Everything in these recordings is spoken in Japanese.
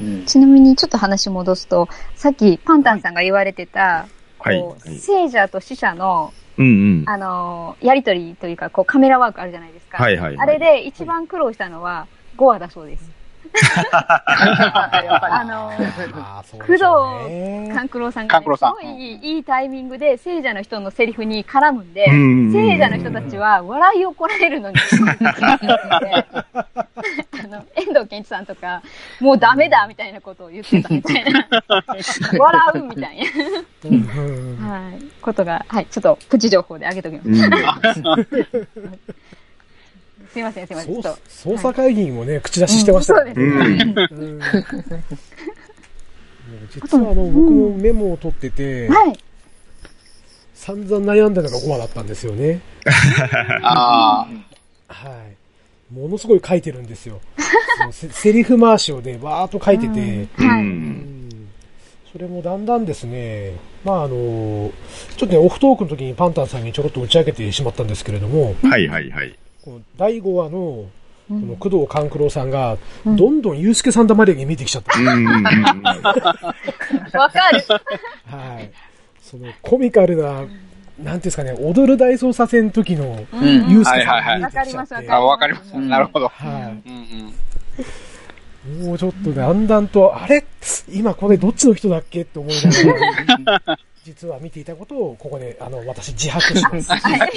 うん。ちなみにちょっと話戻すと、さっきパンタンさんが言われてた、はい。こうはい聖者と死者の、うんうん。あのーやりとりというか、こうカメラワークあるじゃないですか。はいはいはいあれで一番苦労したのは、5話だそうです。あのーあーそうでしょうね勘九郎さん。が、ね、すごいいいタイミングで聖者の人のセリフに絡むんで、うん聖者の人たちは笑いをこらえるのに、あの、遠藤健一さんとか、もうダメだみたいなことを言ってたみたいな、笑うみたいうん。な、はい、ことが、はい、ちょっとプチ情報で上げときます。うんすいません、すいません、捜査会議にもね、口出ししてましたからそうですね。ね。うん実はあの、僕もメモを取ってて、はい。散々悩んだのが5話だったんですよね。あはい。ものすごい書いてるんですよ。そのセセリフ回しをね、わーっと書いてて、うはい。うんそれもだんだんですね、まああの、ちょっとね、オフトークの時にパンタンさんにちょろっと打ち明けてしまったんですけれども、はいはいはい。この第5話の、こうんの工藤官九郎さんが、うんどんどんユースケさん黙りに見えてきちゃった。わかる。はい。そのコミカルな、なんていうんですかね、踊る大捜査線の時の。ユースケさはいはいはい。んが見えてきちゃって、わかりますあ、わかります。なるほど。はうんうん。い。もうちょっとだんだんと、あれ？今これどっちの人だっけ？って思いながら、実は見ていたことを、ここで、あの、私自白します。はい。なる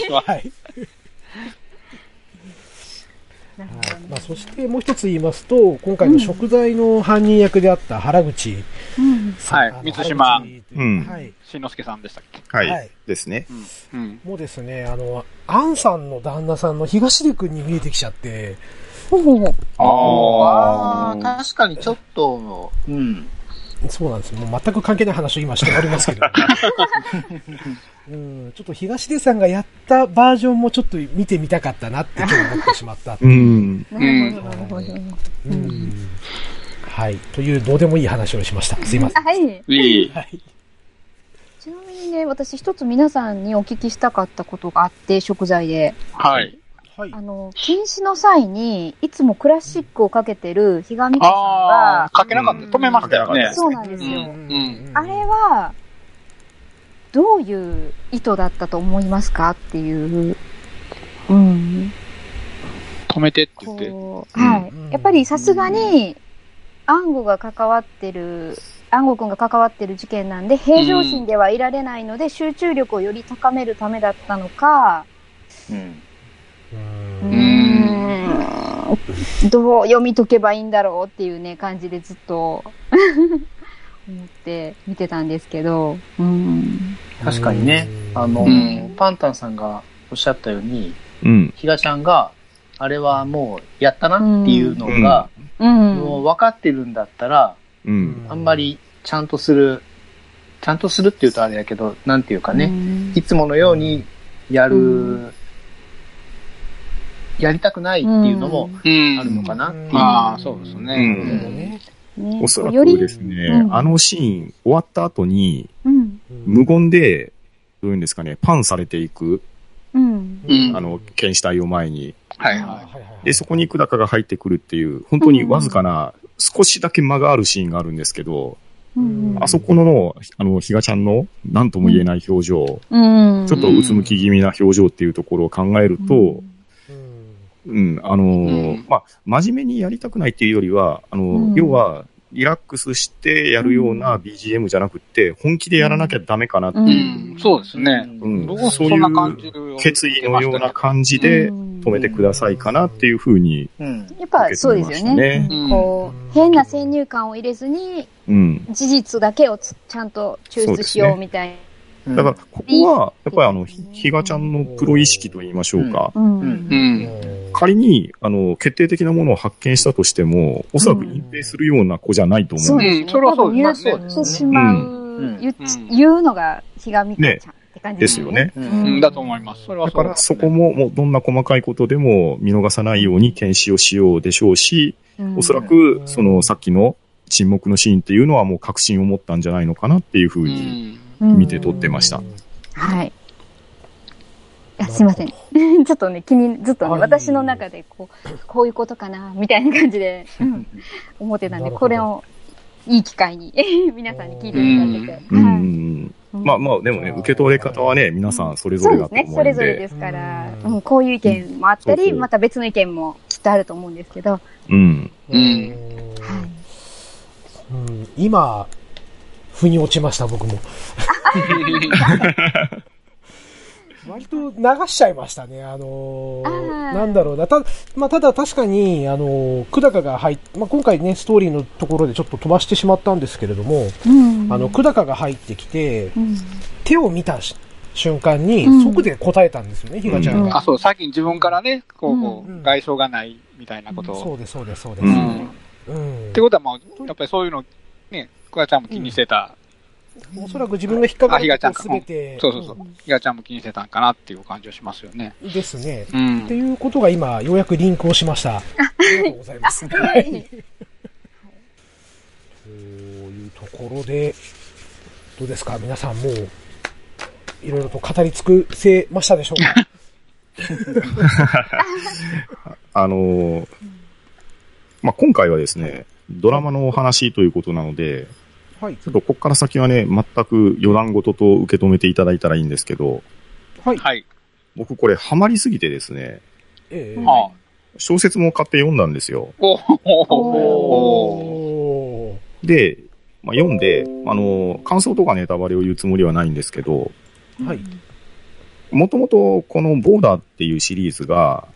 ほどね。まあ、そしてもう一つ言いますと、今回の食材の犯人役であった原口。うん。さん、はい満島う。うん。はい。しんのすけさんでしたっけ？はい。はい。ですね。うん。うん。もうですね、あの、アンさんの旦那さんの東出くんに見えてきちゃって、ほうほうほああ、確かにちょっと、うん。そうなんですよ。もう全く関係ない話を今しておりますけど。うん、ちょっと東出さんがやったバージョンもちょっと見てみたかったなって今日思ってしまった。うん。なるほど、なるほど。うんはい。というどうでもいい話をしました。すいません。はい。いい。はい。ちなみにね、私一つ皆さんにお聞きしたかったことがあって、食材で。はい。はいあ。の、禁止の際に、いつもクラシックをかけてるひがみこさんが、かけなかった。止めましたよね。そうなんですよ。うんあれは、どういう意図だったと思いますかっていう。うん。止めてって言って。はいうん。やっぱりさすがに、暗号が関わってる、暗号くんが関わってる事件なんで、平常心ではいられないので、集中力をより高めるためだったのか、うん。ううん。ーん、どう読み解けばいいんだろうっていうね、感じでずっと 思って見てたんですけど、うん。確かにね、あの、うん。パンタンさんがおっしゃったように、うん。ひがちゃんが、あれはもうやったなっていうのが、うん。もう分かってるんだったら、うん。あんまりちゃんとする、ちゃんとするって言うとあれだけど、なんていうかね、うん。いつものようにやる、うんやりたくないっていうのもうん。あるのかな。うんああ、そうですうね。んねねおそらくですね、うんあのシーン終わった後に、うん。無言で、どういうんですかね、パンされていく、うん。うんあの、検視隊を前に。はいははいはいはいで、そこに久高が入ってくるっていう、本当にわずかな、少しだけ間があるシーンがあるんですけど、うん。あそこの、あの、ひがちゃんの、なんとも言えない表情、うん。ちょっとうつむき気味な表情っていうところを考えると、うんうん、あのーうんまあ、真面目にやりたくないっていうよりは、あの、うん要は、リラックスしてやるような BGM じゃなくって、本気でやらなきゃダメかなってういう、うん。そうですね。うんそういそんな感じう決意のような感じじで止めてくださいかなっていうふうに、うん。やっぱそうですよね。うんこう、変な先入観を入れずに、うん。事実だけをつちゃんと抽出しようみたいうんだから、ここは、やっぱりあの、ひひがちゃんのプロ意識と言いましょうか。仮に、あの、決定的なものを発見したとしても、おそらく隠蔽するような子じゃないと思そううですね。うんそれはそうですね。言ってしまう、うん。言っうのがひがみかちゃんって感じですよね。。だと思います。それはそうだからそこも、もうどんな細かいことでも見逃さないように検視をしようでしょうし、うん。おそらく、そのさっきの沈黙のシーンっていうのはもう確信を持ったんじゃないのかなっていうふううにん。見て撮ってました。はい。あすいません。ちょっとね、気に、ずっとね、はい私の中で、こう、こういうことかな、みたいな感じで、うん思ってたんで、これをいい機会に、皆さんに聞いていただけて。う。まあまあ、でもね、受け取り方はね、皆さんそれぞそうですね。れだと思うんで。それぞれですから、うんうんこういう意見もあったり、そうそうまた別の意見もきっとあると思うんですけど、うん。うんはいうん今、腑に落ちました、僕も。割と流しちゃいましたね。あのーなんだろうな。た、まあ、ただ確かに、あのー、久高が入っ、まあ、今回ね、ストーリーのところでちょっと飛ばしてしまったんですけれども、うんあの、久高が入ってきて、うん手を見たし瞬間にうん、即で答えたんですよね、ひがちゃんが。あ、そう、先に自分からね、こう、こうんう外傷がないみたいなことを。そうです、そうです、そうです。ううんん。っうんてことは、まあ、やっぱりそういうの、ね、クワちゃんも気にしてた。おそらく自分が引っかかあひがることちゃんかすべて、そうそうそう。ヒガちゃんも気にしてたんかなっていう感じはしますよね。うんですね。うんって。いうことが今、ようやくリンクをしました。ありがとうございます。はい。というところで、どうですか？皆さんもう、いろいろと語り尽くせましたでしょうか？あのーまあ、今回はですね、ドラマのお話ということなので、はい。ちょっとここから先はね、全く余談事と受け止めていただいたらいいんですけど、はい。はい。僕これハマりすぎてですね、ええはあ。小説も買って読んだんですよ。で、まあ、読んで、あのー感想とかネタバレを言うつもりはないんですけど、はい。もともとこのボーダーっていうシリーズが、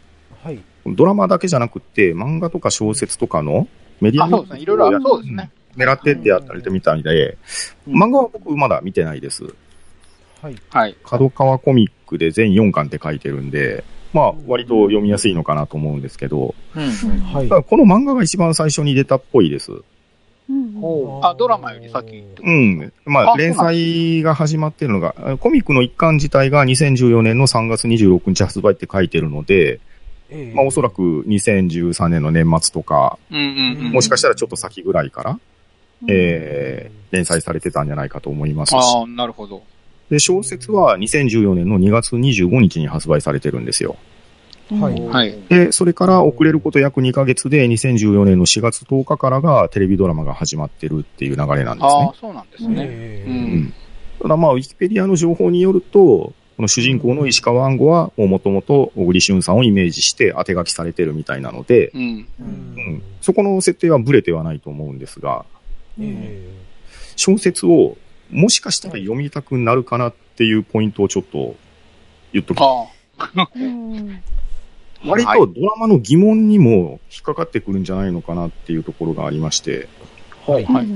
はい。ドラマだけじゃなくって、漫画とか小説とかのメディアあ、そうですね。いろいろある。そうですね。狙ってってやったりみたいで、うん漫画は僕まだ見てないです。はい。はい。角川コミックで全4巻って書いてるんで、まあ割と読みやすいのかなと思うんですけど、うん。はいた。だこの漫画が一番最初に出たっぽいです。うんあ、ドラマより先ってことうん。まああ連載が始まってるのが、コミックの一巻自体が2014年の3月26日発売って書いてるので、ええまあおそらく2013年の年末とか、うんうんうん。もしかしたらちょっと先ぐらいから、えー、連載されてたんじゃないかと思いますし。ああ、なるほど。で、小説は2014年の2月25日に発売されてるんですよ。はい。はい。で、それから遅れること約2ヶ月で2014年の4月10日からがテレビドラマが始まってるっていう流れなんですねああ。、そうなんですね。ええううんん。ただまあ、ウィキペディアの情報によると、この主人公の石川暗号は、もともと小栗旬さんをイメージして当て書きされてるみたいなので、うん。うんうん。そこの設定はブレてはないと思うんですが、え小説をもしかしたら読みたくなるかなっていうポイントをちょっと言っとき 割とドラマの疑問にも引っかかってくるんじゃないのかなっていうところがありまして、えはい。はい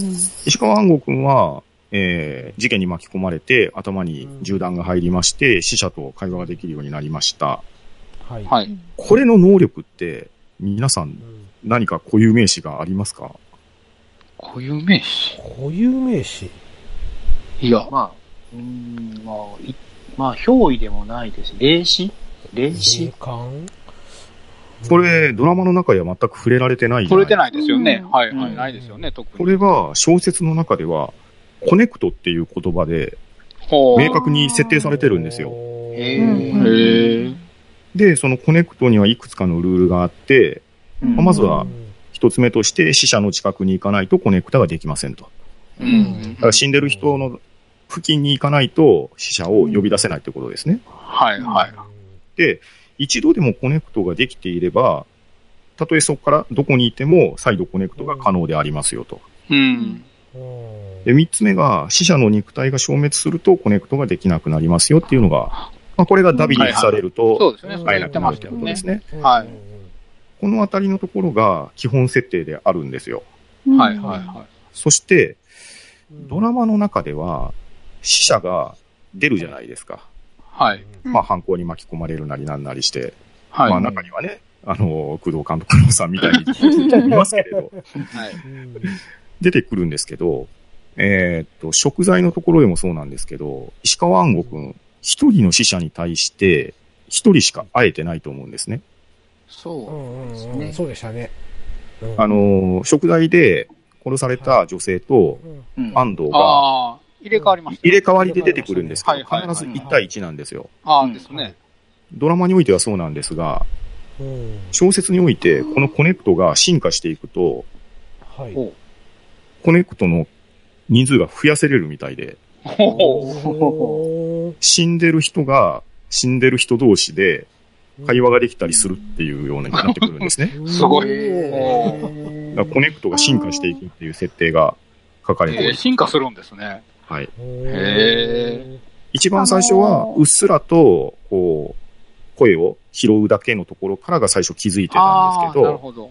石川暗号くんは、えー、事件に巻き込まれて頭に銃弾が入りまして、死者と会話ができるようになりました。はい。あ。はい。これの能力って、皆さん何か固有名詞がありますか？固有名詞。固有名詞。いや。まあ、うーん、まあ、いまあ、憑依でもないですし、霊視？霊視？霊感？これ、ドラマの中では全く触れられてないじゃない？取れてないですよねう。んはいはい。うんないですよね、特に。これが小説の中では、コネクトっていう言葉で。明確に設定されてるんですよ。へえ。で、そのコネクトにはいくつかのルールがあって、うんまずは一つ目として死者の近くに行かないとコネクトができませんと。ううんんだから死んでる人の付近に行かないと死者を呼び出せないってことですね。はいはい。で、一度でもコネクトができていれば、たとえそこからどこにいても再度コネクトが可能でありますよと。うん。うんで、三つ目が死者の肉体が消滅するとコネクトができなくなりますよっていうのが、まあ、これがダビリにされるとそうですね。そ会えなれ言ってまくなるってこしたよね。とですね。はいこのあたりのところが基本設定であるんですよ。はいはいはそして、うんドラマの中では死者が出るじゃないですか。い。はい。うんまあ犯行に巻き込まれるなりなんなりして。はい。まあ中にはね、あの、工藤監督さんみたいにいますけれど、はい。うん出てくるんですけど、えーっと、食材のところでもそうなんですけど、石川暗吾くん、一人の死者に対して、一人しか会えてないと思うんですね。そう。うんですねうんうんそうでしたね。うんあ、の、贖罪で殺された女性とうんうん安藤が入れ替わりましたね。入れ替わりで出てくるんですけど、はいはいはい必ず1対1なんですよ。ああですね。ドラマにおいてはそうなんですが、うん小説において、このコネクトが進化していくと、はい。ほコネクトの人数が増やせれるみたいで、死んでる人が死んでる人同士で会話ができたりするっていうようになってくるんですね。すごいだコネクトが進化していくっていう設定が書かれておえ進化するんですね。はい。へ一番最初は、うっすらと、こう、声を拾うだけのところからが最初気づいてたんですけど、なるほど。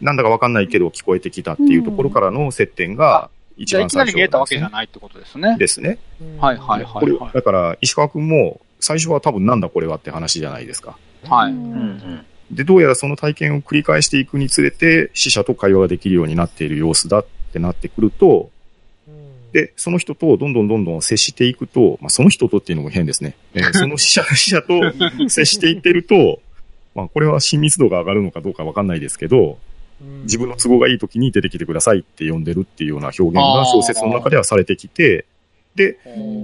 なんだかわかんないけど聞こえてきたっていうところからの接点が一じゃあいきなり番最初見えたわけじゃないってことですね。ですね。はいはいはいはい。だから、石川くんも、最初は多分なんだこれはって話じゃないですか。はいうんうん。で、どうやらその体験を繰り返していくにつれて、死者と会話ができるようになっている様子だってなってくると、で、その人とどんどんどんどん接していくと、まあ、その人とっていうのも変ですね。えー その死者、死者と接していってると、まあ、これは親密度が上がるのかどうかわかんないですけど、自分の都合がいい時に出てきてくださいって呼んでるっていうような表現が小説の中ではされてきて、で、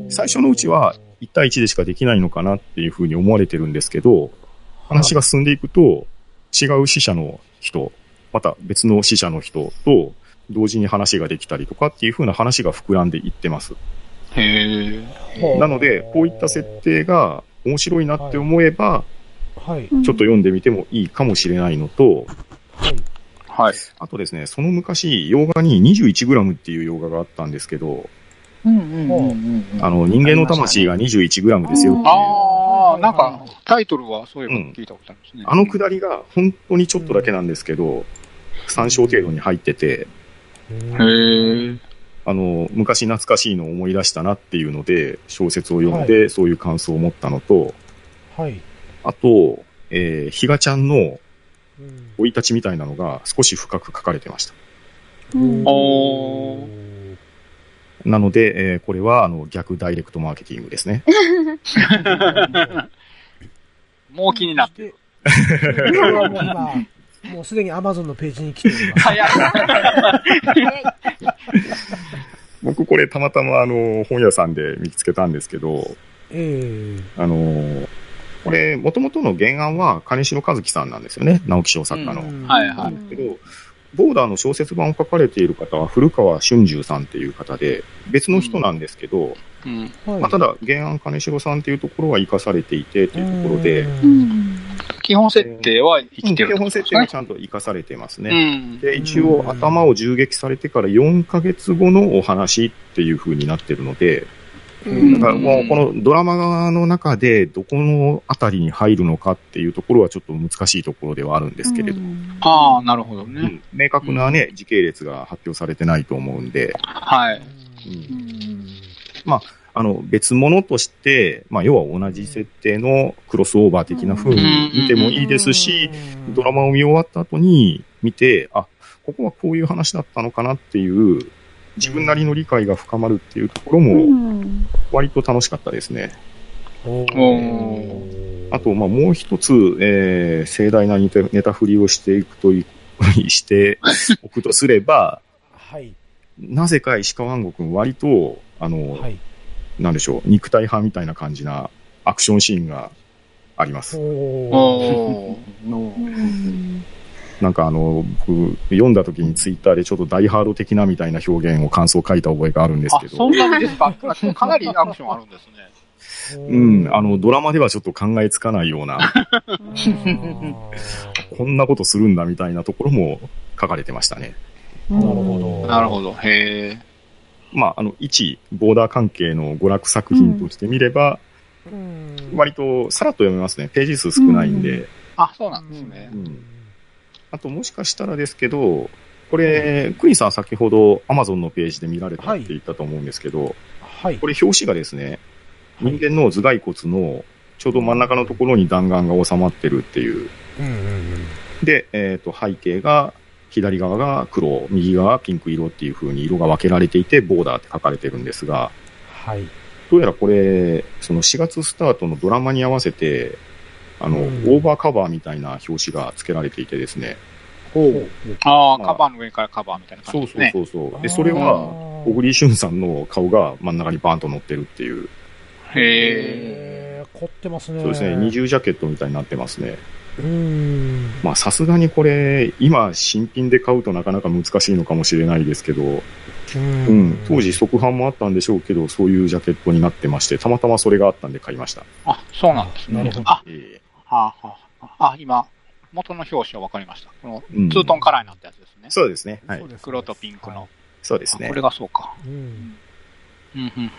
最初のうちは1対1でしかできないのかなっていうふうに思われてるんですけど、話が進んでいくと、違う死者の人、また別の死者の人と同時に話ができたりとかっていうふうな話が膨らんでいってます。へえ。なので、こういった設定が面白いなって思えば、はい。ちょっと読んでみてもいいかもしれないのと、はい。はい。あとですね、その昔、洋画に 21g っていう洋画があったんですけど。あの、人間の魂が 21g ですよっていう、ああ、なんか、タイトルはそういえば聞いたことあるんですね。あのくだりが本当にちょっとだけなんですけど、参照程度に入ってて、へえ。あの、昔懐かしいのを思い出したなっていうので、小説を読んで、そういう感想を持ったのと、はい。あと、えー、ひがちゃんのうん。生い立ちみたいなのが少し深く書かれてました。おーなので、えーこれは、あの、逆ダイレクトマーケティングですね。もう気になってる。これはもう今、もうすでに Amazon のページに来ております。早い。僕これたまたまあの、本屋さんで見つけたんですけど、ええあのーこれ、元々の原案は金城和樹さんなんですよね。直木賞作家の。うんはいはいなんですけど、ボーダーの小説版を書かれている方は古川俊十さんっていう方で、別の人なんですけど、うん。はいまあ、ただ原案金城さんっていうところは活かされていてっていうところで、うん基本設定は生きてる基本設定がちゃんと活かされてますね。うん。で、一応頭を銃撃されてから4ヶ月後のお話っていう風になってるので、うんだからもうこのドラマの中でどこのあたりに入るのかっていうところはちょっと難しいところではあるんですけれど、ああ、なるほどね。うん。明確なね、時系列が発表されてないと思うんで、はい。うん。あの別物として、まあ要は同じ設定のクロスオーバー的な風に見てもいいですし、ドラマを見終わった後に見て、あ、ここはこういう話だったのかなっていう、自分なりの理解が深まるっていうところも割と楽しかったですね。あと、まあ、もう一つ、えー盛大なネタネタ振りをしていくとい、して おくとすれば、はい。なぜか石川安吾くん割と、あの、はい。なんでしょう、肉体派みたいな感じなアクションシーンがあります。おおーのなんかあの、僕、読んだ時にツイッターでちょっとダイハード的なみたいな表現を感想を書いた覚えがあるんですあけ、ど、そんなにですかかなりアクションあるんですね。うん、あの、ドラマではちょっと考えつかないような、こんなことするんだみたいなところも書かれてましたね。なるほど。なるほど。へえ。まあ、あの、一、ボーダー関係の娯楽作品として見れば、うん割とさらっと読めますね。ページ数少ないんで。あ、そうなんですねう。んあと、もしかしたらですけど、これ、クニさん先ほど Amazon のページで見られたって言ったと思うんですけど、はいこ。れ表紙がですね、人間の頭蓋骨のちょうど真ん中のところに弾丸が収まってるっていう。うんうんうんで、えっ、と、背景が、左側が黒、右側がピンク色っていう風に色が分けられていて、ボーダーって書かれてるんですが、はい。どうやらこれ、その4月スタートのドラマに合わせて、あの、うんオーバーカバーみたいな表紙が付けられていてですね。ほう。ああ、まあカバーの上からカバーみたいなそうそう感じですね。そうそう。で、それは、小栗旬さんの顔が真ん中にバーンと乗ってるっていう。へえ。凝ってますね。そうですね、二重ジャケットみたいになってますね。うん。まあさすがにこれ、今新品で買うとなかなか難しいのかもしれないですけど、ううん、当時即販もあったんでしょうけど、そういうジャケットになってまして、たまたまそれがあったんで買いました。あ、そうなんですねなるほ。どあ、えはあ、はあ、あ、今、元の表紙は分かりました。このうんツートンカラーになったやつですねえ。そうですね。はい黒とピンクの。。そうですねあこ。れがそうか。うん。うん、うん、うんうん。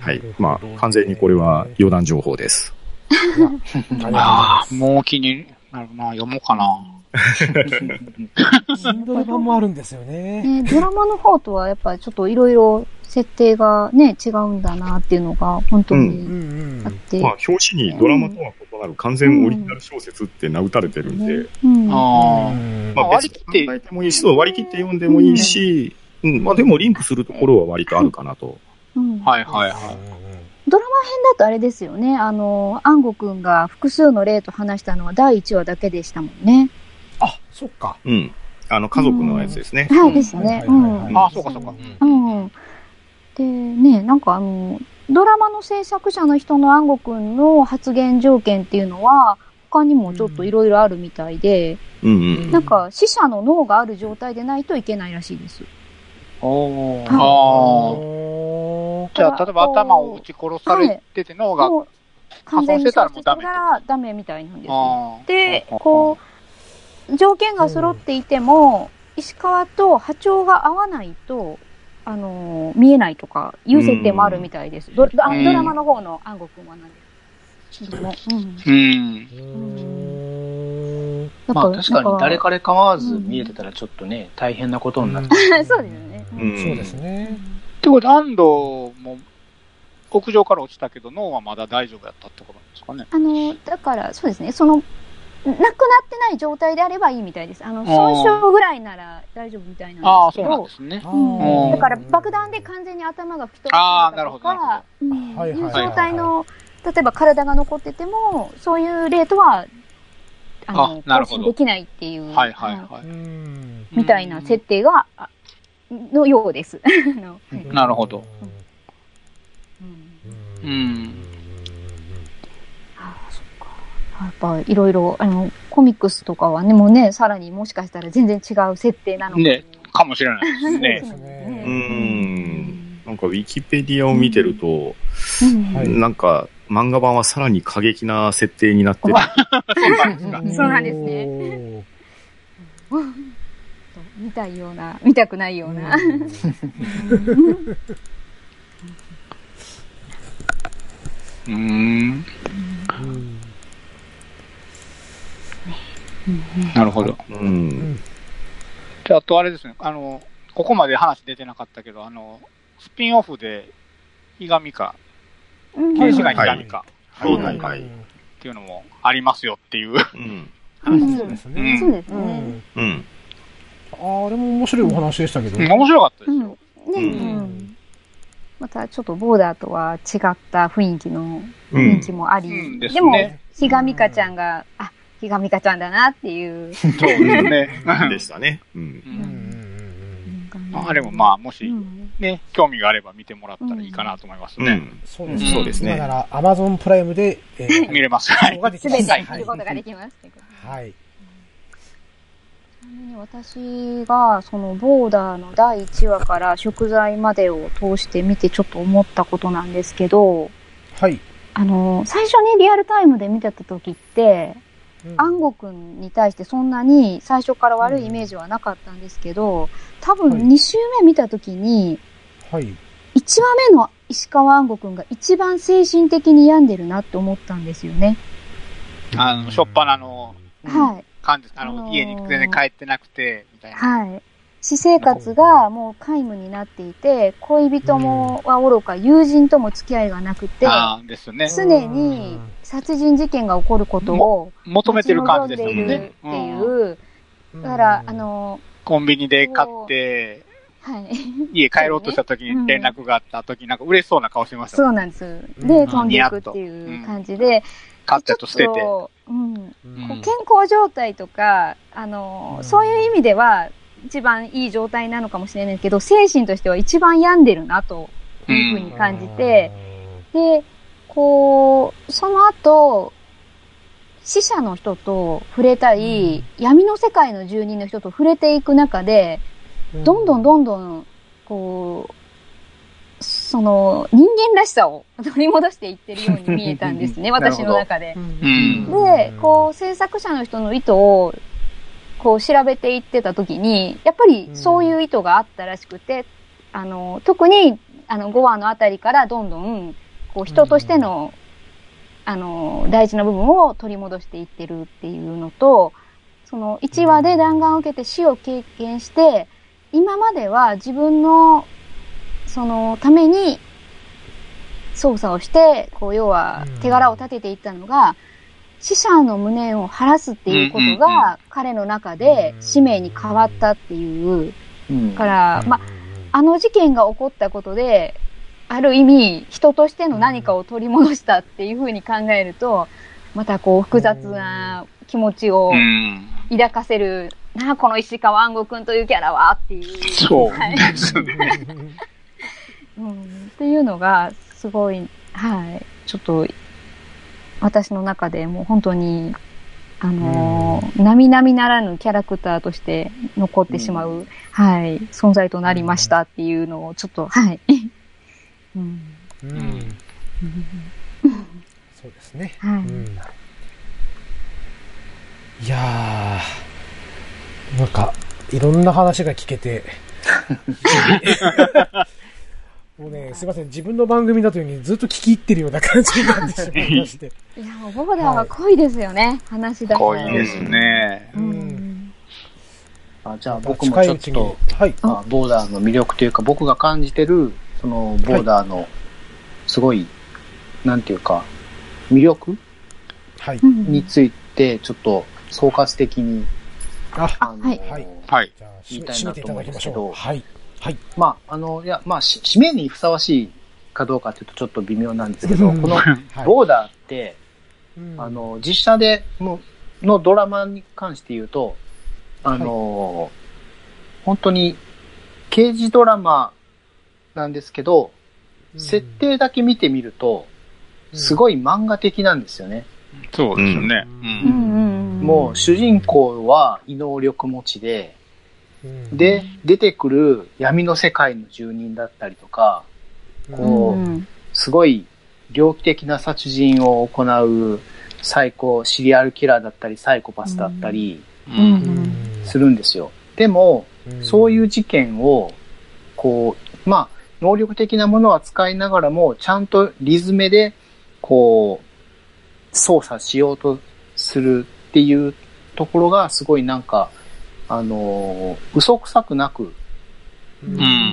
はい。まあ、完全にこれは余談情報です。ああ、もう気になるな。読もうかな。シンドル版もあるんですよね。ね、ドラマの方とはやっぱりちょっといろいろ設定がね、違うんだなっていうのが本当うにんあって。まあ、表紙にドラマとは異なる完全オリジナル小説って名打たれてるんで、うん。あまあ、別に考えてもいいし、そう割り切って読んでもいいし、うん、まあでもリンクするところは割とあるかなと。うんはいはいはい。ドラマ編だとあれですよね。あの、安吾くんが複数の例と話したのは第1話だけでしたもんね。あ、そっか。うん。あの、家族のやつですね。はいですね。あ、そうかそうか。うん。で、ね、なんかあの、ドラマの制作者の人の安吾くんの発言条件っていうのは、他にもちょっといろいろあるみたいで。なんか死者の脳がある状態でないといけないらしいです。おー。ああ。じゃあ、例えば頭を撃ち殺されてて脳が、完全に破損してたらもうダメたらダメみたいなんですよ。ああ。で、こう、条件が揃っていても、石川と波長が合わないと、あのー見えないとかいう設定もあるみたいです。ドドあうんドラマの方の暗号くんはなんです。うん。うん。まあ確かに誰か彼構わず見えてたらちょっとね、大変なことになって。ら。そうですよね。うんそうですね。ってことで、安藤も、屋上から落ちたけど、脳はまだ大丈夫やったってことなんですかね。あの、だから、そうですね、その、なくなってない状態であればいいみたいです。あの、ー損傷ぐらいなら大丈夫みたいなんああ、ですけどそうなんで、すね。うんうんだから爆弾で完全に頭が吹き飛ばなるほどなるされたとか、ういうはい状態の、例えば体が残ってても、そういう例とは、あの、あなるほど更新できないっていう、はいはいははい。みたいな設定が、あのようです。なるほど。うんうん。やっぱいろいろ、あの、コミックスとかはね、もうね、さらにもしかしたら全然違う設定なのかもね、かもしれないですそうね。ですうねん。なんか、ウィキペディアを見てると、うんはいなんか、漫画版はさらに過激な設定になってる。そうなんですね見たいような、見たくないような。うーん。なるほど。うん。で、あとあれですね、あの、ここまで話出てなかったけど、あの、スピンオフで、ひがみか、うん刑事がひがみかはいはいはい。っていうのもありますよっていう。うん。うんそうですうんね。そうですね。うんうん。あれも面白いお話でしたけど。面白かったですうん。よ。ね、うんうん。またちょっとボーダーとは違った雰囲気のうん雰囲気。もあり、うんですでもね、ひがみかちゃんが、あ、ひがみかちゃんだなっていう。そうですね。でしたね。うん。ううんうんんあれもまあ、もしうんね、興味があれば見てもらったらいいかなと思いますね。うん。そうですね。そうですね今なら、アマゾンプライムで、えー 見れます。はい。すべて見ることができます。はい。ちなみに私が、そのボーダーの第1話から食材までを通して見てちょっと思ったことなんですけど、はい。あの、最初にリアルタイムで見てた時って、うん安吾くんに対してそんなに最初から悪いイメージはなかったんですけど、多分はい2週目見た時に、はい。1話目の石川安吾くんが一番精神的に病んでるなって思ったんですよね。あの、しょっぱなのはい。感じ、あの、あのー家に全然帰ってなくて、みたいな。はい。私生活がもう皆無になっていて、恋人もはおろか友人とも付き合いがなくて、ああ、ですね。常に殺人事件が起こることを求めてる感じですもんね。ってう。ん。いう、だから、あ、の、コンビニで買って、はい。家帰ろうとした時に連絡があった時、なんか嬉しそうな顔してましたもん。そうなんです。うん。で、飛んでいくっていう感じで、買ったやつ捨てて。うん、健康状態とか、あの、うん。そういう意味では、一番いい状態なのかもしれないけど、精神としては一番病んでるな、というふうに感じて、で、こう、その後、死者の人と触れたり、闇の世界の住人の人と触れていく中で、どんどんどんどん、こう、その、人間らしさを取り戻していってるように見えたんですね、私の中で。うん。で、こう、制作者の人の意図を、こう、調べていってた時に、やっぱりそういう意図があったらしくて、あの、特に、あの、5話のあたりからどんどん、こう、人としての、あの、大事な部分を取り戻していってるっていうのと、その、1話で弾丸を受けて死を経験して、今までは自分の、その、ために、操作をして、こう、要はうん、手柄を立てていったのが、死者の無念を晴らすっていうことが、彼の中で使命に変わったっていう、うん。から、まあ、あの事件が起こったことで、ある意味、人としての何かを取り戻したっていうふうに考えると、またこう、複雑な気持ちをうん。抱かせる、なあ、この石川暗吾くんというキャラはっていう。そうはい。ですね。うん、っていうのが、すごい、はい。ちょっと、私の中でもう本当に、あのー並々ならぬキャラクターとして残ってしまう、はい、存在となりましたっていうのをちょっと、はい。うんうん。そうですね。はいうんいやー、なんか、いろんな話が聞けて、もうね、すいません、自分の番組だというにずっと聞き入ってるような感じになってしまいまして。いや、もうボーダーは濃いですよね、話だ濃いですね。ううんん。あじゃあ僕もちょっと、はい。まあ、ボーダーの魅力というか、僕が感じてる、その、ボーダーの、すごい、なんていうか、魅力？はい。うんについて、ちょっと、総括的に、あ、あの、はいはいはい。じゃあ、締め言いたい締めていたなと思うんですけどだきましょう。はい。はい。まあ、あの、いや、まあ、し締めにふさわしいかどうかというとちょっと微妙なんですけど、うんこの、はいボーダーって、うんあ、の、実写でも、のドラマに関して言うと、あの、本当に、刑事ドラマなんですけど、設定だけ見てみると、すい。ごい漫画的なんですよね。そうですよね。ううんうんうんうん。もう主人公は異能力持ちで、うん、で、出てくる闇の世界の住人だったりとか、こううんすごい猟奇的な殺人を行うサイコ、シリアルキラーだったり、サイコパスだったり。するんですよ。でも、うん、そういう事件を、こう、まあ、能力的なものは使いながらも、ちゃんとリズムで、こう、操作しようとするっていうところが、すごいなんか、あのー嘘くさくなく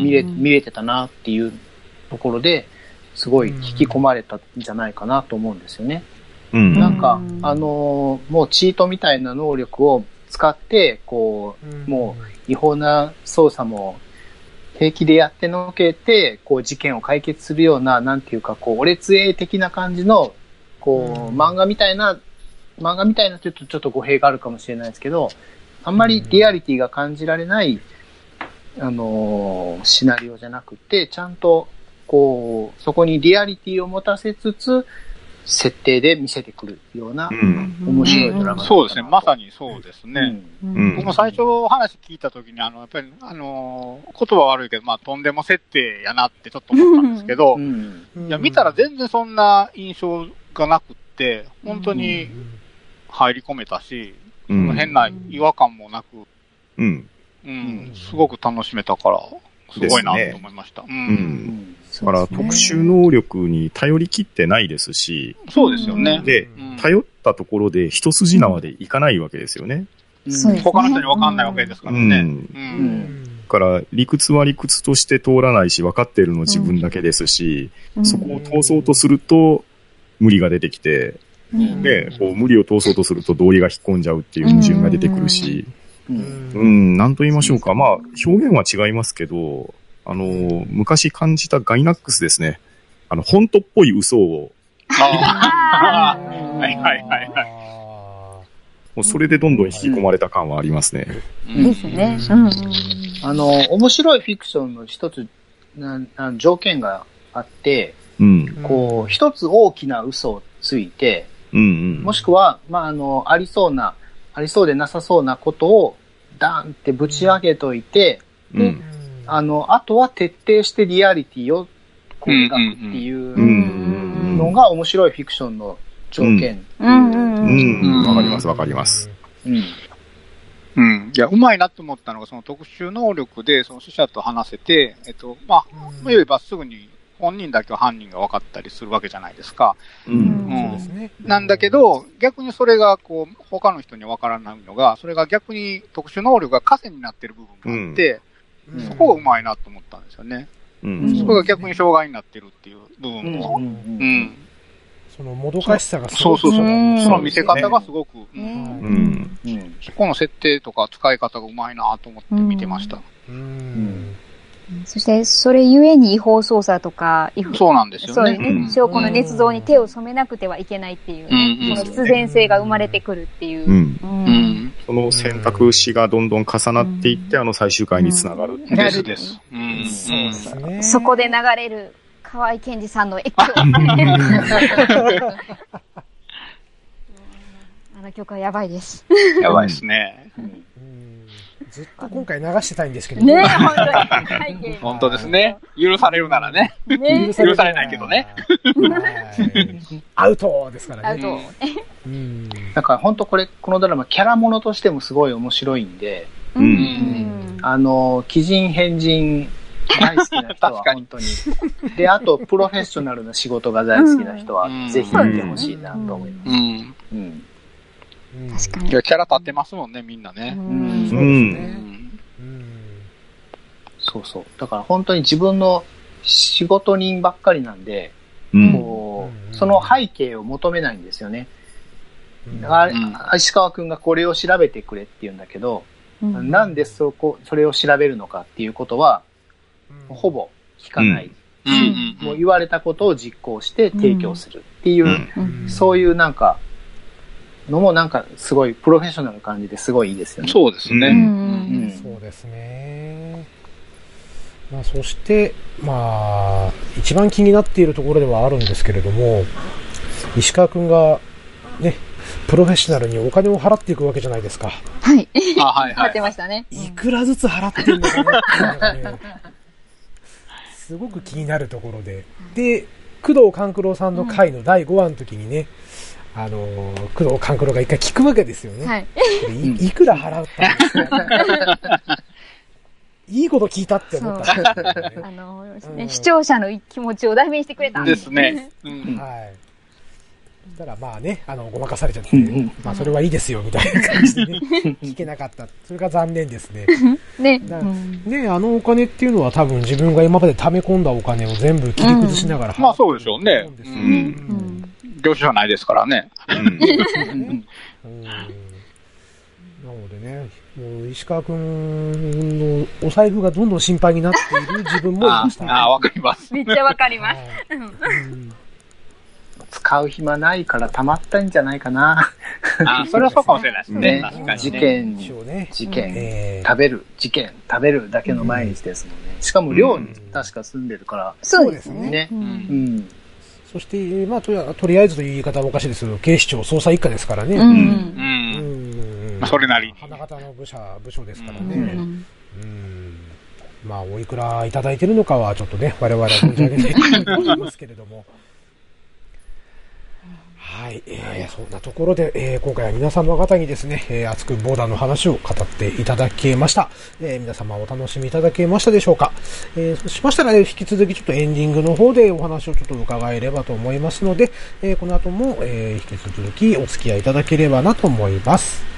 見れ、見れてたなっていうところで、すごい引き込まれたんじゃないかなと思うんですよね。うん。なんかうん、あのーもうチートみたいな能力を使って、こう、も違法な捜査も平気でやってのけて、こう事件を解決するような、なんていうか、こう、お列影的な感じの、こう、うん。漫画みたいな、漫画みたいなというとちょっと語弊があるかもしれないですけど、あんまりリアリティが感じられない、あのーシナリオじゃなくて、ちゃんと、こう、そこにリアリティを持たせつつ、設定で見せてくるようなう、ん。面白いドラマそうですね。まさにそうですね。うんうん僕も最初話聞いたときに、あの、やっぱり、あのー言葉悪いけど、まあ、とんでも設定やなってちょっと思ったんですけどう、んうんいや、見たら全然そんな印象がなくって、本当に入り込めたし、うん。変な違和感もなく、うん。うん、すごく楽しめたから、すごいなと思いました。う。うん。うんんだから特殊能力に頼り切ってないですし、そうですよね。でうん。頼ったところで一筋縄でいかないわけですよね。そうですね。他の人に分かんないわけですからね。うん。う。うん。んだから理屈は理屈として通らないし、分かってるの自分だけですし、うん。そこを通そうとすると、無理が出てきて、うん。で、こう無理を通そうとすると道理が引っ込んじゃうっていう矛盾が出てくるし、うん。うん、なんと言いましょうか。まあ、表現は違いますけど、あの、昔感じたガイナックスですね。あの、本当っぽい嘘を、ああーはいはいはいはい。もうそれでどんどん引き込まれた感はありますね。ーですね。うんうんあの、面白いフィクションの一つ、なんあの条件があって、うん。こう、一つ大きな嘘をついて、うんうん。もしくは、まあ、あの、ありそうな、ありそうでなさそうなことを、ダーンってぶち上げといて、うん。あの、あとは徹底してリアリティを描くっていううん。のが面白いフィクションの条件。うん。うん。ううん。ん。わかりますわかります。うん。うん。いや、うまいなと思ったのが、その特殊能力で、その死者と話せて、えっと、まあ、言えばすぐに本人だけは犯人が分かったりするわけじゃないですか。う。うん。ん。そうですね。なん。だけど、逆にそれが、こう、他の人に分からないのが、それが逆に特殊能力が枷になってる部分があって、うん、そこがうまいなと思ったんですよね。うん。そこが逆に障害になってるっていう部分も。そのもどかしさがすごくそうそうそう。うんその見せ方がすごく。そこの設定とか使い方がうまいなと思って見てました。うん。そして、それゆえに違法捜査とか、そうなんですよね。そうですね、うん証拠の捏造に手を染めなくてはいけないっていう、うんうんその必然性が生まれてくるっていう。うん。うんうん。その選択肢がどんどん重なっていって、あの最終回につながる。うんですです。うん。そうですね。そこで流れる河合健二さんの越境。あの曲はやばいです。うんやばいですね。うんずっと今回流してたいんですけどねえ、本当ですね。許されるならね。ね許されないけどね。はいアウトですからね。アウト。うん。だから本当これ、このドラマ、キャラものとしてもすごい面白いんで、ううんん。あの、鬼人変人大好きな人は 確かに本当に。で、あと、プロフェッショナルな仕事が大好きな人はうん、ぜひ見てほしいなと思います。確かに。いや、キャラ立ってますもんね、みんなね。うんそうですね。そうそう。だから本当に自分の仕事人ばっかりなんで、うん。こうその背景を求めないんですよね。石川くんがこれを調べてくれって言うんだけど、うんなんでそこ、それを調べるのかっていうことは、ほぼ聞かない。うんうんもう言われたことを実行して提供するっていう、うんうんそういうなんか、のもなんかすごいプロフェッショナルな感じですごいいいですよね。うそうですね。んそうですね。まあ、そして、まあ、一番気になっているところではあるんですけれども、石川くんが、ね、プロフェッショナルにお金を払っていくわけじゃないですか。はい。あ、はいやってはい。ましたね。いくらずつ払ってるのかなっていうのがね、すごく気になるところで。で、工藤官九郎さんの回の第5話の時にね、あのー、工藤官九郎が一回聞くわけですよね。はい。いいくら払ったんですかいいこと聞いたって思ったね。あの、うんね視聴者の気持ちを代弁してくれた。ですね。うん。はい。ただまあね、あの、ごまかされちゃって、うんうんまあそれはいいですよ、みたいな感じでね、聞けなかった。それが残念ですね。ね。だうんね、あのお金っていうのは多分自分が今まで貯め込んだお金を全部切り崩しながら、まあそうでしょうねうんうん業種じゃないですからね。うん。うん。うん。なのでね、もう石川くん。のお財布がどん。どん。心配になっている自分もいあました。あ、わかります。めっちゃわかります。使う暇ないから溜まったん。じゃないかな。あそれはそうかもしれないですね。ねね。事件、ね、事件、えー食べる、事件、食べるだけの毎日ですもん。ね。しかも寮に確か住ん。でるから、そうですね。ねうん。うん。そして、まあとりあ、とりあえずという言い方はおかしいですけど、警視庁捜査一課ですからね。う。うん。うんんまあそれなりに花形の部署、部署ですからうね。んうん。まあ、おいくらいただいてるのかは、ちょっとね、我々は存じ上げないと思いますけれども。はい、えー、そんなところで、えー、今回は皆様方にですね、えー、熱くボーダーの話を語っていただけました。えー、皆様お楽しみいただけましたでしょうか。えー、そうしましたら、ね、引き続きちょっとエンディングの方でお話をちょっと伺えればと思いますので、えー、この後も、えー、引き続きお付き合いいただければなと思います。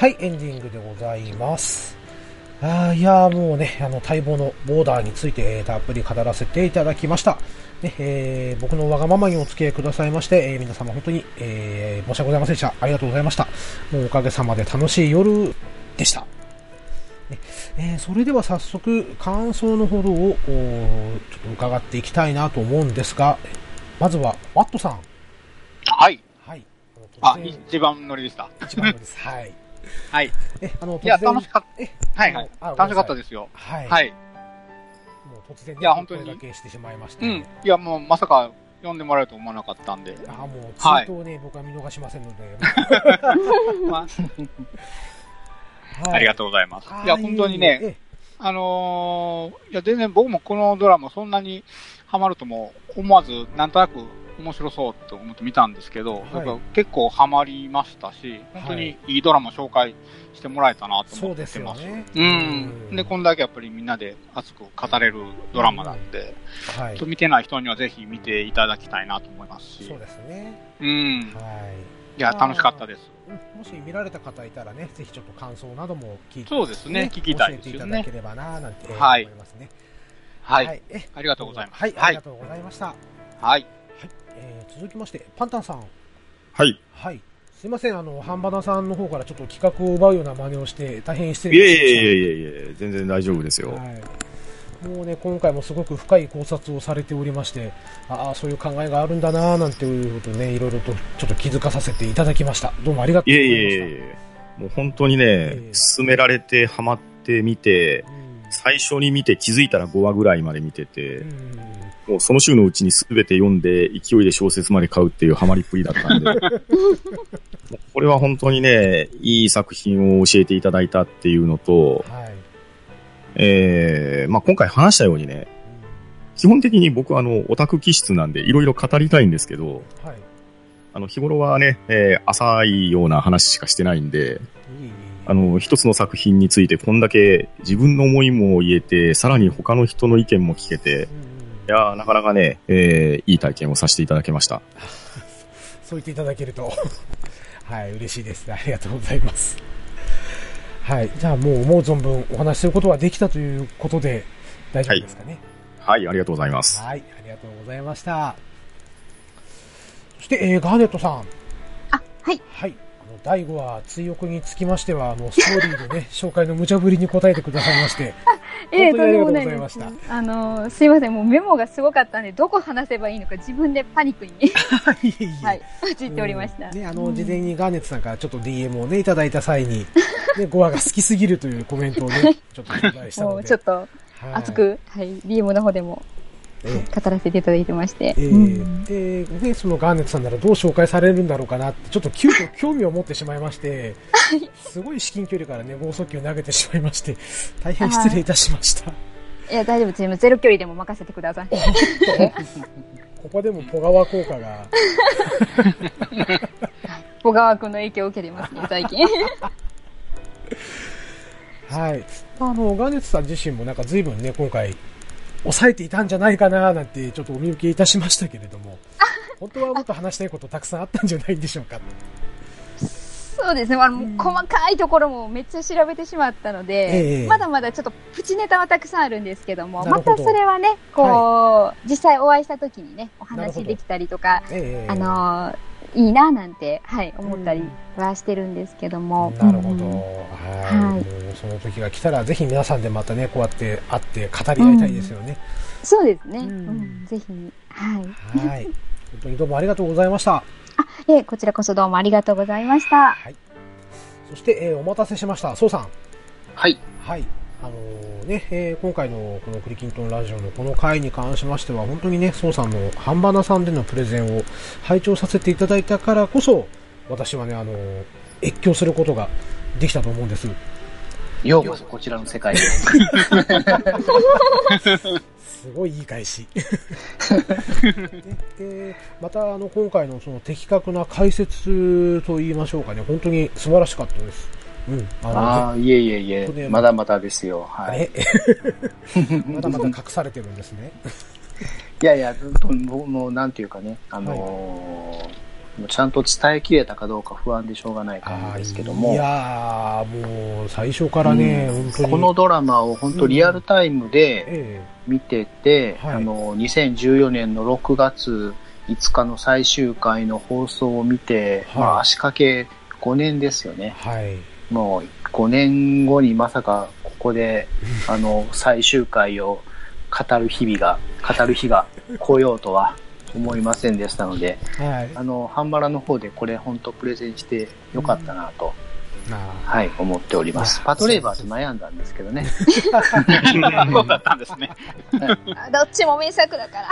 はい、エンディングでございます。あーいやーもうね、あの、待望のボーダーについて、えーたっぷり語らせていただきました。ね、えー僕のわがままにお付き合いくださいまして、えー皆様本当に、えー申し訳ございませんでした。ありがとうございました。もうおかげさまで楽しい夜でした。ねえーそれでは早速、感想のほどを、ちょっと伺っていきたいなと思うんですが、まずは、ワットさん。はい。はい。あ、一番乗りでした。一番乗りです。はい。はい。え、あの、いや、楽しかっえ、た。はいはい。あ楽しかったですよ。はい。はい。もう突然ねいや本当に声だけしてしまいまして。うん。いや、もうまさか呼んでもらえると思わなかったんで。あもう、ツイートをね、僕は見逃しませんので。まあ、はいありがとうございます。いや、本当にね、えあのーいや、全然僕もこのドラマそんなにハマるとも思わず、なんとなく面白そうと思って見たんですけど、はい結構ハマりましたし、本当にいいドラマ紹介してもらえたなと思ってます。すよね。うん。で、こんだけやっぱりみんなで熱く語れるドラマなんで、はい。見てない人にはぜひ見ていただきたいなと思いますしそう、ですね。うん。はいや、楽しかったです。もし見られた方いたらね、ぜひちょっと感想なども聞いて、そうですね聞きたいですよね教えていただければな、なんて思いはいますね。はい。えありがとうございます。はい、ありがとうございました。はい。はい。えー続きまして、パンタンさん。はい。はい。すいません、あの、ハンバナさんの方からちょっと企画を奪うような真似をして、大変失いえい礼しました。えいえいえいえ、全然大丈夫ですよ。はい。もうね、今回もすごく深い考察をされておりまして、ああ、そういう考えがあるんだな、なんていうことね、いろいろとちょっと気づかさせていただきました。どうもありがというございました。えいえ、もう本当にねえ、勧められてハマってみて、うん最初に見て気づいたら5話ぐらいまで見ててう、んもうその週のうちに全て読んで勢いで小説まで買うっていうハマりっぷりだったんで、これは本当にね、いい作品を教えていただいたっていうのと、はい。えー、まあ今回話したようにね、基本的に僕はあの、オタク気質なんでいろいろ語りたいんですけど、うんはい。あの、日頃はね、えー浅いような話しかしてないんで、あの、一つの作品についてこんだけ自分の思いも言えて、さらに他の人の意見も聞けて、いやーなかなかね、えーいい体験をさせていただきました。そう言っていただけると、はい、嬉しいです。ありがとうございます。はい。じゃあもう思う存分お話しすることができたということで、大丈夫ですかね？はい、ありがとうございます。はい、ありがとうございました。そして、えー、ガーネットさん。あ、はい。はい。あの、第5話、追憶につきましては、あの、ストーリーでね、紹介の無茶ぶりに答えてくださいまして、ええ本当にありがとうございとんでもました。ないですあの、すいません、もうメモがすごかったんで、どこ話せばいいのか自分でパニックに、はい、陥っておりました。うん。ね、あの、事前にガーネットさんからちょっと DM をね、いただいた際に、ね、5話が好きすぎるというコメントをね、ちょっと頂戴したもので。うちょっとはい。熱く、はい、DM の方でも。ええ語らせていただいてまして。えーうんで、ね、そのガーネットさんならどう紹介されるんだろうかなって、ちょっと急遽興味を持ってしまいまして、すごい至近距離からね、剛速球を投げてしまいまして、大変失礼いたしました。いや、大丈夫です。ゼロ距離でも任せてください。ここでもポガワ効果が、小川くんの影響を受けてますね、最近。はい。あの、ガーネットさん自身もなんか随分ね、今回、抑えていたんじゃないかななんて、ちょっとお見受けいたしましたけれども、本当はもっと話したいことたくさんあったんじゃないでしょうか。そうですね。あの、もう細かいところもめっちゃ調べてしまったので、ええまだまだちょっとプチネタはたくさんあるんですけども、ど。たそれはね、こう、実際お会いした時にね、お話できたりとか、ええ。あのーいいななんて、はい、思ったりはしてるんですけども。なるほど。うんはい。その時が来たら、ぜひ皆さんでまたね、こうやって会って語り合いたいですよね。そうですね。ううんん、ぜひ、はい。はい。本当にどうもありがとうございました。ええ、こちらこそどうもありがとうございました。はい。そして、えーお待たせしました。そうさん。はい。はい。あのーね、えー今回のこのクリキントンラジオのこの回に関しましては、本当にね、そうさんのハンバナさんでのプレゼンを拝聴させていただいたからこそ、私はね、あのー越境することができたと思うんです。ようこそこちらの世界へ。すごいいい返し。ででまたあの今回のその的確な解説と言いましょうかね、本当に素晴らしかったです。うん。あのああ、いえいえいえまだまだですよ。はい。え まだまだ隠されてるんですね。いやいや、もなんていうかね、あのーもうちゃんと伝えきれたかどうか不安でしょうがない感じですけどもい、やー、もう最初からね、うん本当に。このドラマを本当リアルタイムでえ見てて、はいあの、2014年の6月5日の最終回の放送を見て、はいまあ足掛け5年ですよえね。はい。もう5年後にまさかここで、あの、最終回を語る日々が、語る日が来ようとは、思いませんでしたので、はい。あの、ハンバラの方でこれ本当プレゼンしてよかったなと、あはい、思っておりますパトレーバーと悩んだんですけどね。そう だったんですね。あどっちも名作だから。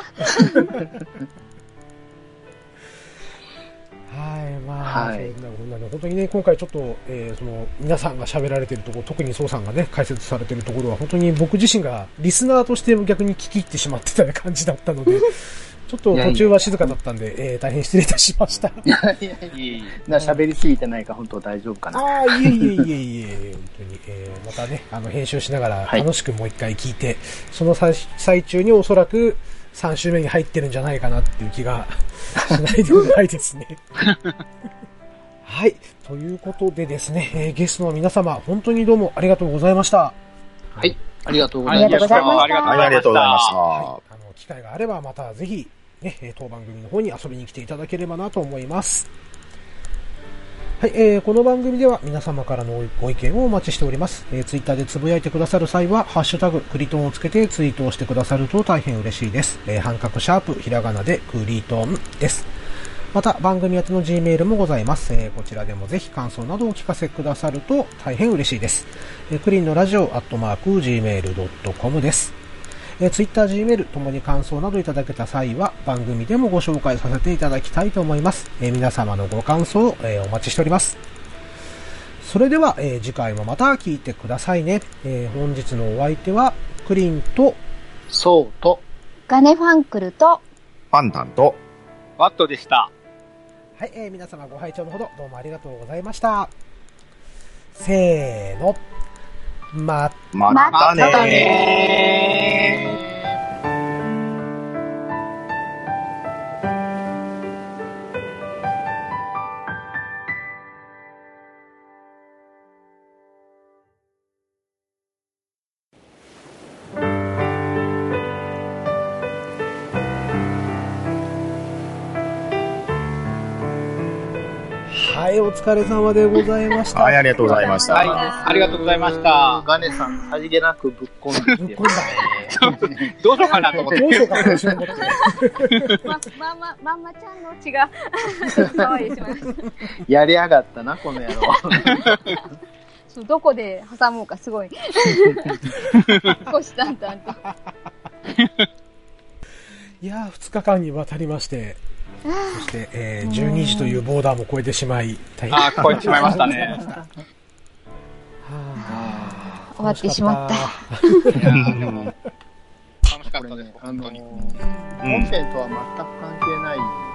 はい、まあ、はいなこんなの、本当にね、今回ちょっと、えーその、皆さんが喋られてるところ、特に宋さんがね、解説されてるところは、本当に僕自身がリスナーとして逆に聞き入ってしまってた感じだったので、ちょっと途中は静かだったんで、えー大変失礼いたしました。いやいやいいい。や、喋りすぎてないか本当大丈夫かな。ああ、いえいえいえいえ、本当に、えーまたね、あの、編集しながらはい楽しくもう一回聞いて、その最最中におそらく3週目に入ってるんじゃないかなっていう気が しないでもないですね。はい。ということでですね、えーゲストの皆様、本当にどうもありがとうございました。はい。ありがとうございました。ありがとうごはい、ざいました。ありがとうございました。はい。あの、機会があればまたぜひ、ね、えー当番組の方に遊びに来ていただければなと思います。はい、えー、この番組では皆様からのご意見をお待ちしております。えー、ツイッターでつぶやいてくださる際は、ハッシュタグ、クリトンをつけてツイートをしてくださると大変嬉しいです。えー、半角シャープ、ひらがなでクリトンです。また、番組宛ての G メールもございます。えーこちらでもぜひ感想などをお聞かせくださると大変嬉しいです。えークリンのラジオアットマーク Gmail.com です。えー、Twitter、Gmail ともに感想などいただけた際は番組でもご紹介させていただきたいと思います。えー皆様のご感想、えーお待ちしております。それでは、えー次回もまた聞いてくださいね。えー本日のお相手はクリーンとそうと、ガネファンクルと、パンタンと、ワットでした。はい、えー皆様ご拝聴のほどどうもありがとうございました。せーの。ままたね。はい、お疲れ様でございました。はい、ありがとうございました。はい。ありがとうございました。ガネさん、さりげなくぶっこんでぶっ込んだ。どうしようかなと思って。どうしようかな、私のこと。ま、まんま、まんまちゃんの血が騒いでしまいました。やりやがったな、この野郎。そうどこで挟もうかすごい。少し淡々と。いやー、2日間にわたりまして、そして、えー12時というボーダーも超えてしまい、大変。あー、超えてしまいましたね。は終わってしまった。いやーでも楽しかったです本当に。本編とは全く関係ない